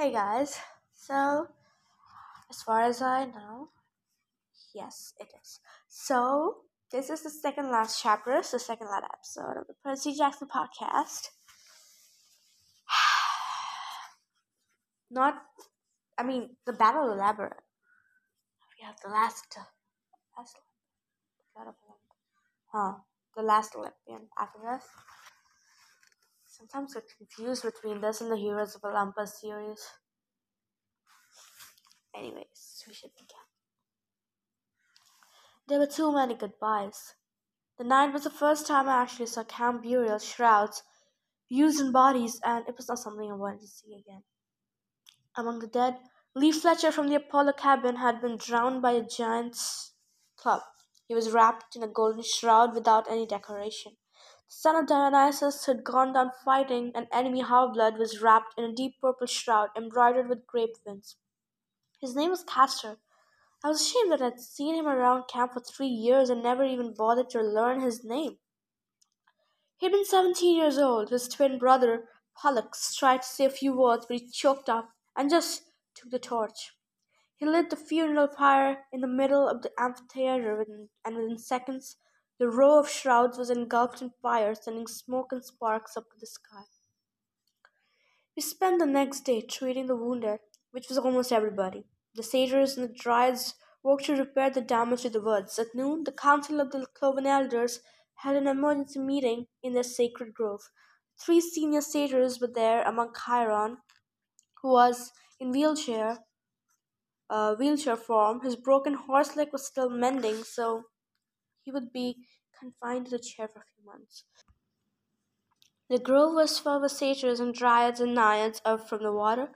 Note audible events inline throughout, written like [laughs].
Hey guys, so as far as I know, yes, it is. So, this is the second last chapter, so second last episode of the Percy Jackson podcast. [sighs] Not, I mean, the Battle of the Labyrinth. We have the last, uh, last, huh, the last Olympian after this. Sometimes get confused between this and the Heroes of Olympus series. Anyways, we should begin. There were too many goodbyes. The night was the first time I actually saw camp burial shrouds used in bodies, and it was not something I wanted to see again. Among the dead, Lee Fletcher from the Apollo cabin had been drowned by a giant's club. He was wrapped in a golden shroud without any decoration. Son of Dionysus had gone down fighting an enemy half-blood was wrapped in a deep purple shroud embroidered with grape vines. His name was Castor. I was ashamed that I'd seen him around camp for three years and never even bothered to learn his name. He'd been seventeen years old. His twin brother, Pollux, tried to say a few words, but he choked up and just took the torch. He lit the funeral pyre in the middle of the amphitheater, and within seconds the row of shrouds was engulfed in fire, sending smoke and sparks up to the sky. We spent the next day treating the wounded, which was almost everybody. The satyrs and the dryads worked to repair the damage to the woods. At noon, the council of the Cloven Elders held an emergency meeting in their sacred grove. Three senior satyrs were there among Chiron, who was in wheelchair, uh, wheelchair form. His broken horse leg was still mending, so he would be confined to the chair for a few months. The grove was full of satyrs and dryads and naiads up from the water,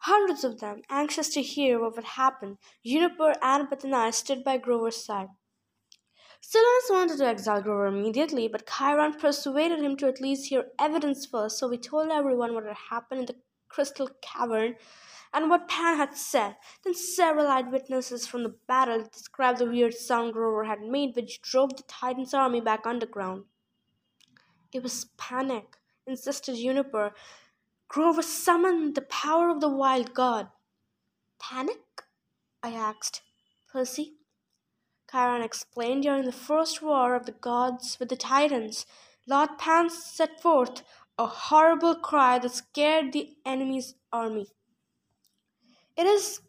hundreds of them, anxious to hear what would happen. Juniper, and I stood by Grover's side. Silenus wanted to exile Grover immediately, but Chiron persuaded him to at least hear evidence first, so we told everyone what had happened in the crystal cavern and what Pan had said. Then several eyewitnesses from the battle described the weird sound Grover had made, which drove the Titan's army back underground. It was panic, insisted Juniper. Grover summoned the power of the wild god. Panic? I asked. Percy? Chiron explained during the first war of the gods with the Titans, Lord Pan set forth a horrible cry that scared the enemy's army. It is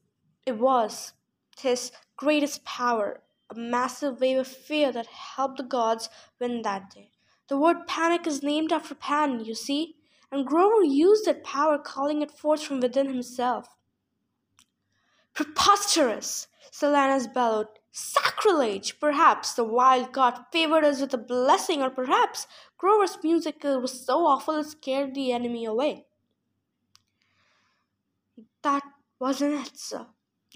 it was his greatest power, a massive wave of fear that helped the gods win that day. The word panic is named after Pan, you see, and Grover used that power, calling it forth from within himself. Preposterous! Silenus bellowed. Sacrilege! Perhaps the wild god favored us with a blessing, or perhaps Grover's music was so awful it scared the enemy away. That wasn't it, sir?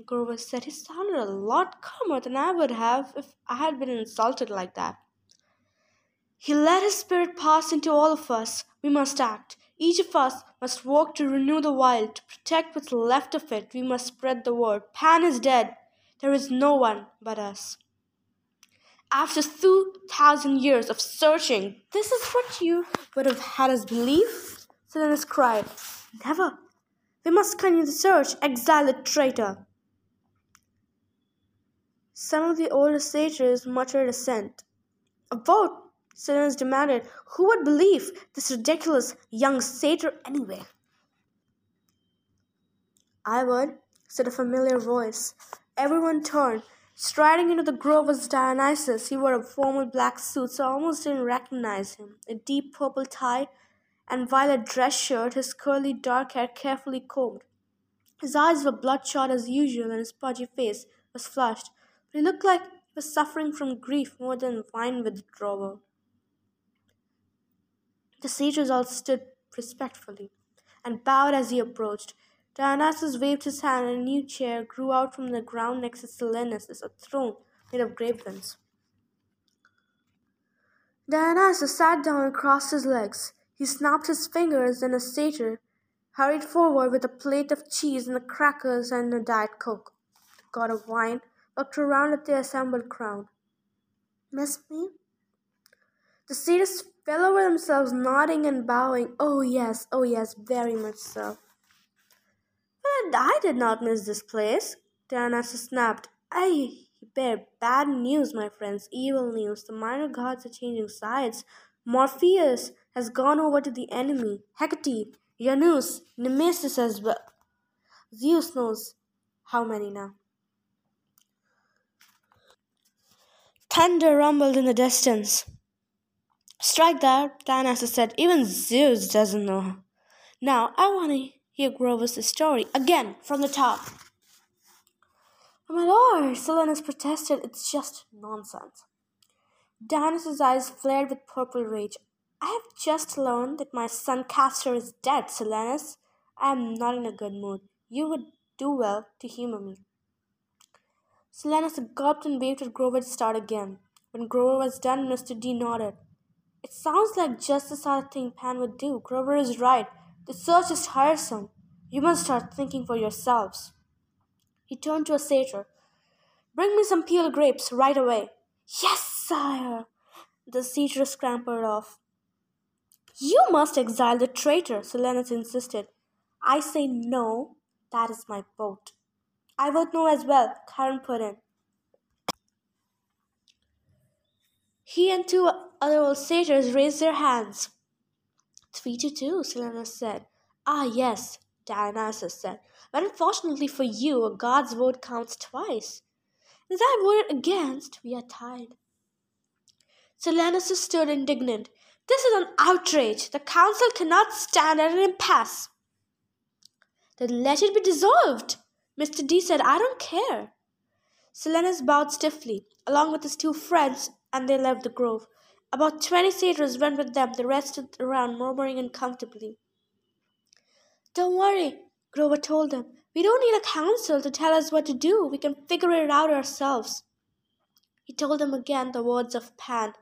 Grover said. He sounded a lot calmer than I would have if I had been insulted like that. He let his spirit pass into all of us. We must act. Each of us must work to renew the wild, to protect what's left of it. We must spread the word. Pan is dead. There is no one but us. After two thousand years of searching, this is what you would have had us believe? Silenus cried. Never. We must continue the search. Exile the traitor. Some of the older satyrs muttered assent. A vote, Silenus demanded. Who would believe this ridiculous young satyr anyway? I would, said a familiar voice. Everyone turned. Striding into the grove was Dionysus. He wore a formal black suit, so I almost didn't recognize him. A deep purple tie and violet dress shirt, his curly dark hair carefully combed. His eyes were bloodshot as usual, and his pudgy face was flushed, but he looked like he was suffering from grief more than wine withdrawal. The satyrs all stood respectfully and bowed as he approached. Dionysus waved his hand, and a new chair grew out from the ground next to Silenus, a throne made of grapevines. Dionysus sat down and crossed his legs. He snapped his fingers, and a satyr hurried forward with a plate of cheese and crackers and a diet coke. The god of wine looked around at the assembled crowd. Miss me? The satyrs fell over themselves, nodding and bowing. Oh, yes, oh, yes, very much so. But I did not miss this place. Dionysus snapped. I bear bad news, my friends, evil news. The minor gods are changing sides. Morpheus has gone over to the enemy. Hecate, Janus, Nemesis as well. Zeus knows how many now. Thunder rumbled in the distance. Strike that, Dionysus said. Even Zeus doesn't know. Now, I want to hear Grover's story again from the top. Oh, my lord, Silenus protested. It's just nonsense. Dionysus' eyes flared with purple rage. I have just learned that my son Castor is dead, Silenus. I am not in a good mood. You would do well to humor me. Silenus gulped and waved at Grover to start again. When Grover was done, Mr. D nodded. It sounds like just the sort of thing Pan would do. Grover is right. The search is tiresome. You must start thinking for yourselves. He turned to a satyr. Bring me some peeled grapes right away. Yes, sire. The satyr scampered off. You must exile the traitor, Silenus insisted. I say no. That is my vote. I vote no as well, Charon put in. He and two other old satyrs raised their hands. Three to two, Silenus said. Ah, yes, Dionysus said. But unfortunately for you, a god's vote counts twice. As I voted against, we are tied. Silenus stood indignant. This is an outrage. The council cannot stand at an impasse. Then let it be dissolved. Mr. D said, I don't care. Silenus bowed stiffly, along with his two friends, and they left the grove. About twenty satyrs went with them, the rest stood around, murmuring uncomfortably. Don't worry, Grover told them. We don't need a council to tell us what to do. We can figure it out ourselves. He told them again the words of Pan,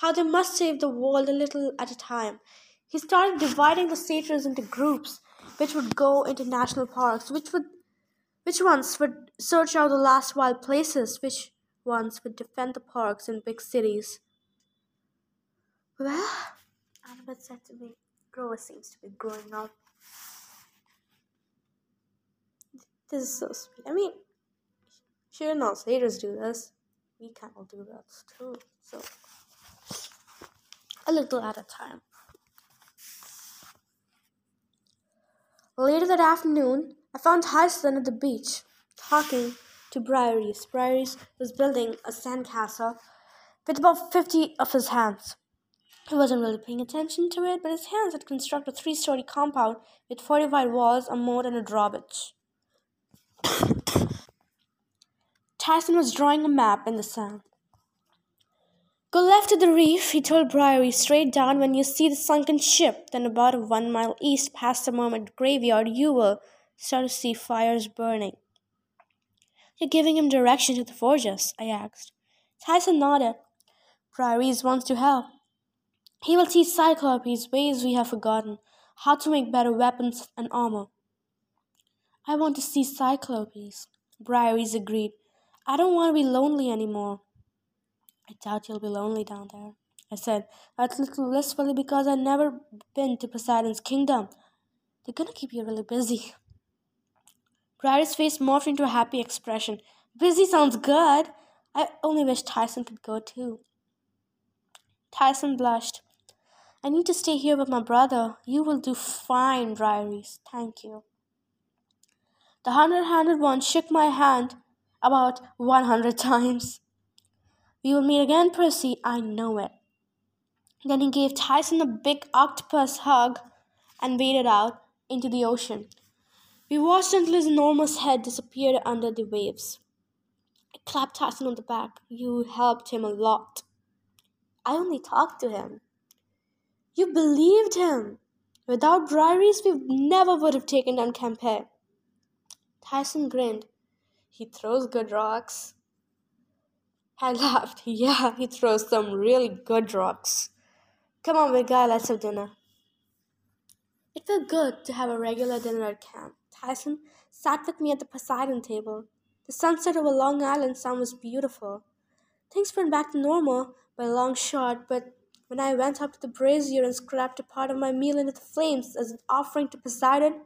how they must save the world a little at a time. He started dividing the satyrs into groups, which would go into national parks, which would which ones would search out the last wild places, which ones would defend the parks in big cities. Well, Annabeth said to me, Grover seems to be growing up. This is so sweet. I mean, sure, not satyrs do this. We can all do that too. So, a little at a time. Later that afternoon, I found Hyacinth at the beach, talking to Briareus. Briareus was building a sandcastle with about 50 of his hands. He wasn't really paying attention to it, but his hands had constructed a three story compound with fortified walls, a moat, and a drawbridge. [coughs] Tyson was drawing a map in the sand. Go left to the reef, he told Briareus, straight down when you see the sunken ship. Then, about one mile east past the mermaid graveyard, you will start to see fires burning. You're giving him direction to the forges? I asked. Tyson nodded. Briareus wants to help. He will teach Cyclopes ways we have forgotten, how to make better weapons and armor. I want to see Cyclopes, Briareus agreed. I don't want to be lonely anymore. I doubt you'll be lonely down there, I said, a little wistfully because I'd never been to Poseidon's kingdom. They're gonna keep you really busy. Briareus' face morphed into a happy expression. Busy sounds good. I only wish Tyson could go too. Tyson blushed. I need to stay here with my brother. You will do fine, Briareus. Thank you. The hundred handed one shook my hand about one hundred times. We will meet again, Percy. I know it. Then he gave Tyson a big octopus hug and waded out into the ocean. We watched until his enormous head disappeared under the waves. I clapped Tyson on the back. You helped him a lot. I only talked to him. You believed him. Without Briareus, we never would have taken down Campe. Tyson grinned. He throws good rocks. I laughed. [laughs] Yeah, he throws some really good rocks. Come on, big guy, let's have dinner. It felt good to have a regular dinner at camp. Tyson sat with me at the Poseidon table. The sunset over Long Island Sound was beautiful. Things went back to normal by a long shot, but when I went up to the brazier and scrapped a part of my meal into the flames as an offering to Poseidon,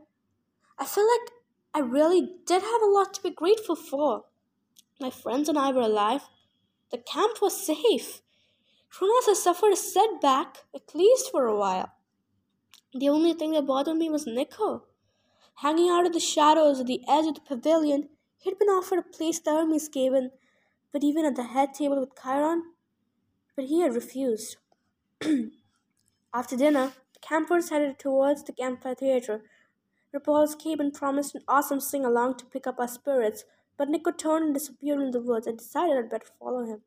I felt like I really did have a lot to be grateful for. My friends and I were alive. The camp was safe. Kronos suffered a setback, at least for a while. The only thing that bothered me was Nico. Hanging out of the shadows at the edge of the pavilion, he had been offered a place the Hermes cabin, but even at the head table with Chiron, but he had refused. [clears throat] After dinner, the campers headed towards the amphitheater. Apollo's cabin promised an awesome sing along to pick up our spirits, but Nico turned and disappeared in the woods. I decided I'd better follow him.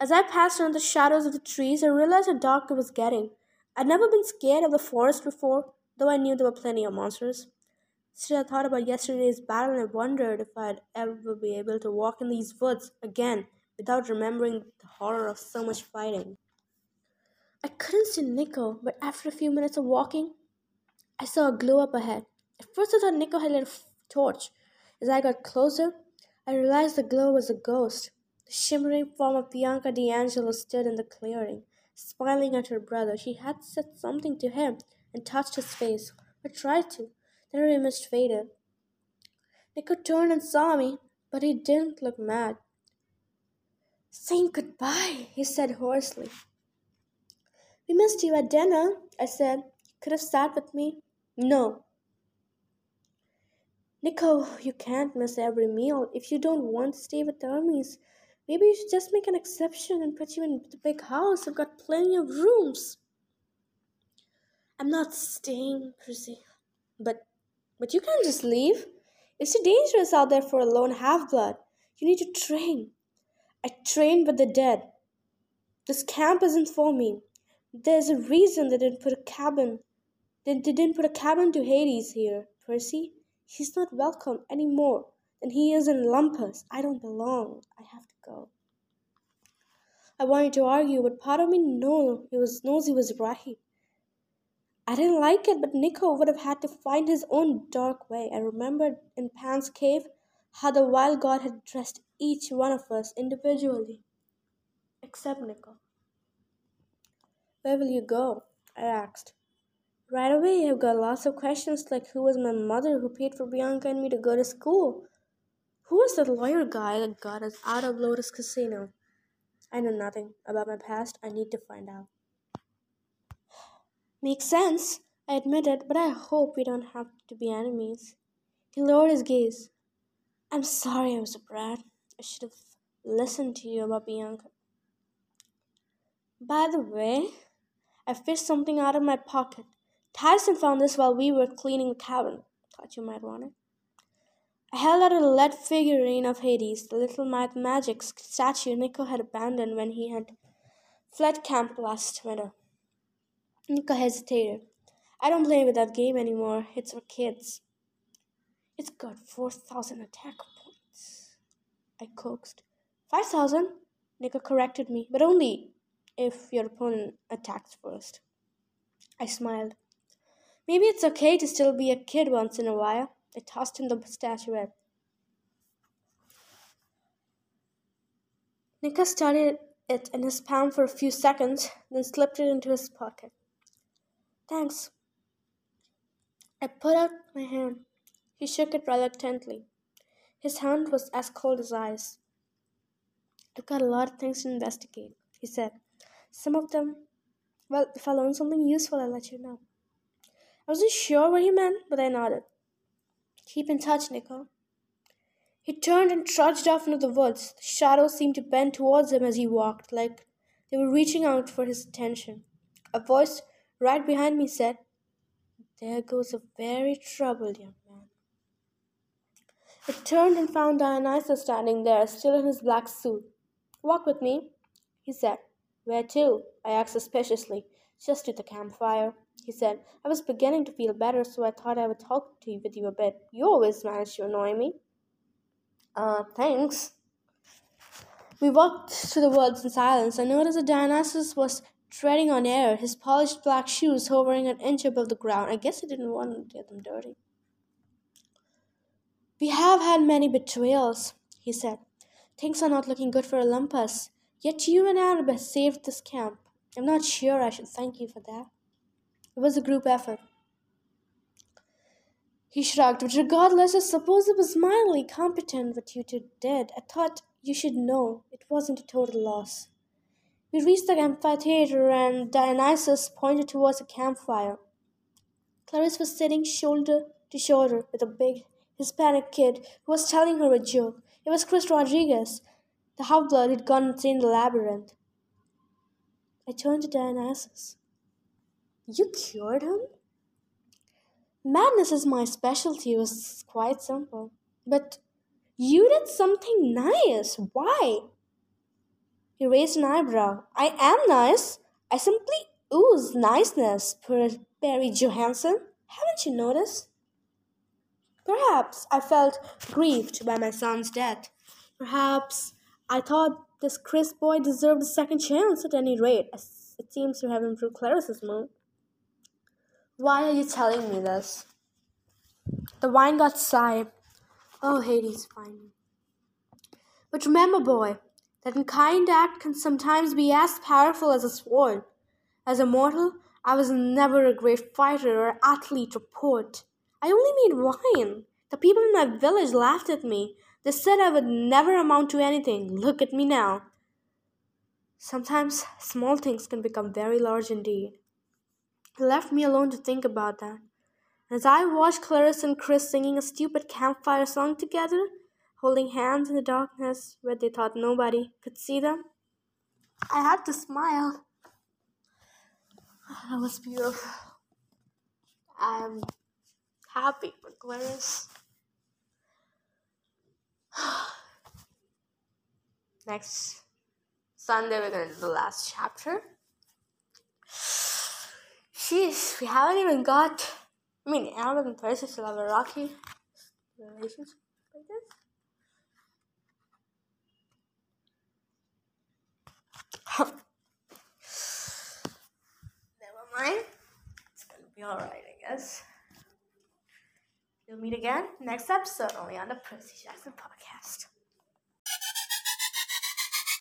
As I passed under the shadows of the trees, I realized how dark it was getting. I'd never been scared of the forest before, though I knew there were plenty of monsters. Still, I thought about yesterday's battle and wondered if I'd ever be able to walk in these woods again without remembering the horror of so much fighting. I couldn't see Nico, but after a few minutes of walking, I saw a glow up ahead. At first, I thought Nico had lit a torch. As I got closer, I realized the glow was a ghost. The shimmering form of Bianca di Angelo stood in the clearing, smiling at her brother. She had said something to him and touched his face, or tried to. Then her image faded. Nico turned and saw me, but he didn't look mad. Saying goodbye, he said hoarsely. We missed you at dinner, I said. Could have sat with me. No. Nico, you can't miss every meal. If you don't want to stay with the Hermes, maybe you should just make an exception and put you in the big house. I've got plenty of rooms. I'm not staying, Percy. But but you can't just leave. It's too dangerous out there for a lone half blood. You need to train. I train with the dead. This camp isn't for me. There's a reason they didn't put a cabin. They, they didn't put a cabin to Hades here, Percy. He's not welcome any more than he is in Olympus. I don't belong. I have to go. I wanted to argue, but part of me knew he was knows he was right. I didn't like it, but Nico would have had to find his own dark way. I remembered in Pan's cave how the wild god had dressed each one of us individually, except Nico. Where will you go? I asked. Right away, I've got lots of questions like who was my mother who paid for Bianca and me to go to school? Who was that lawyer guy that got us out of Lotus Casino? I know nothing about my past. I need to find out. Makes sense, I admitted, but I hope we don't have to be enemies. He lowered his gaze. I'm sorry I was a brat. I should have listened to you about Bianca. By the way, I fished something out of my pocket. Tyson found this while we were cleaning the cabin. Thought you might want it. I held out a lead figurine of Hades, the little magic statue Nico had abandoned when he had fled camp last winter. Nico hesitated. I don't play with that game anymore. It's for kids. It's got 4,000 attack points. I coaxed. 5,000? Nico corrected me, but only if your opponent attacks first. I smiled. Maybe it's okay to still be a kid once in a while. I tossed him the statuette. Nico studied it in his palm for a few seconds, then slipped it into his pocket. Thanks. I put out my hand. He shook it reluctantly. His hand was as cold as ice. I've got a lot of things to investigate, he said. Some of them, well, if I learn something useful, I'll let you know. I wasn't sure what he meant, but I nodded. Keep in touch, Nico. He turned and trudged off into the woods. The shadows seemed to bend towards him as he walked, like they were reaching out for his attention. A voice right behind me said, There goes a very troubled young man. I turned and found Dionysus standing there, still in his black suit. Walk with me, he said. Where to? I asked suspiciously. Just to the campfire, he said. I was beginning to feel better, so I thought I would talk to you with you a bit. You always manage to annoy me. Uh, thanks. We walked through the woods in silence. I noticed that Dionysus was treading on air, his polished black shoes hovering an inch above the ground. I guess he didn't want to get them dirty. We have had many betrayals, he said. Things are not looking good for Olympus. Yet you and Annabeth saved this camp. I'm not sure I should thank you for that. It was a group effort. He shrugged, but regardless, I suppose it was mildly competent what you two did. I thought you should know it wasn't a total loss. We reached the amphitheater, and Dionysus pointed towards a campfire. Clarisse was sitting shoulder to shoulder with a big Hispanic kid who was telling her a joke. It was Chris Rodriguez, the half-blood who'd gone insane in the labyrinth. I turned to Dionysus. You cured him? Madness is my specialty, it was quite simple. But you did something nice. Why? He raised an eyebrow. I am nice. I simply ooze niceness, Perry Johansson. Haven't you noticed? Perhaps I felt grieved by my son's death. Perhaps I thought this Chris boy deserved a second chance at any rate. It seems to have improved Clarisse's mood. Why are you telling me this? The wine got sigh. Oh, Hades, fine. But remember, boy, that a kind act can sometimes be as powerful as a sword. As a mortal, I was never a great fighter or athlete or poet. I only made wine. The people in my village laughed at me. They said I would never amount to anything. Look at me now. Sometimes small things can become very large indeed. He left me alone to think about that. As I watched Clarisse and Chris singing a stupid campfire song together, holding hands in the darkness where they thought nobody could see them, I had to smile. [sighs] That was beautiful. I'm happy for Clarisse. [sighs] Next Sunday, we're going to do the last chapter. Jeez, we haven't even got. I mean, Annabelle and Thursday still have a rocky relationship like this. [laughs] Never mind. It's gonna be alright, I guess. We'll meet again next episode only on the Percy Jackson podcast.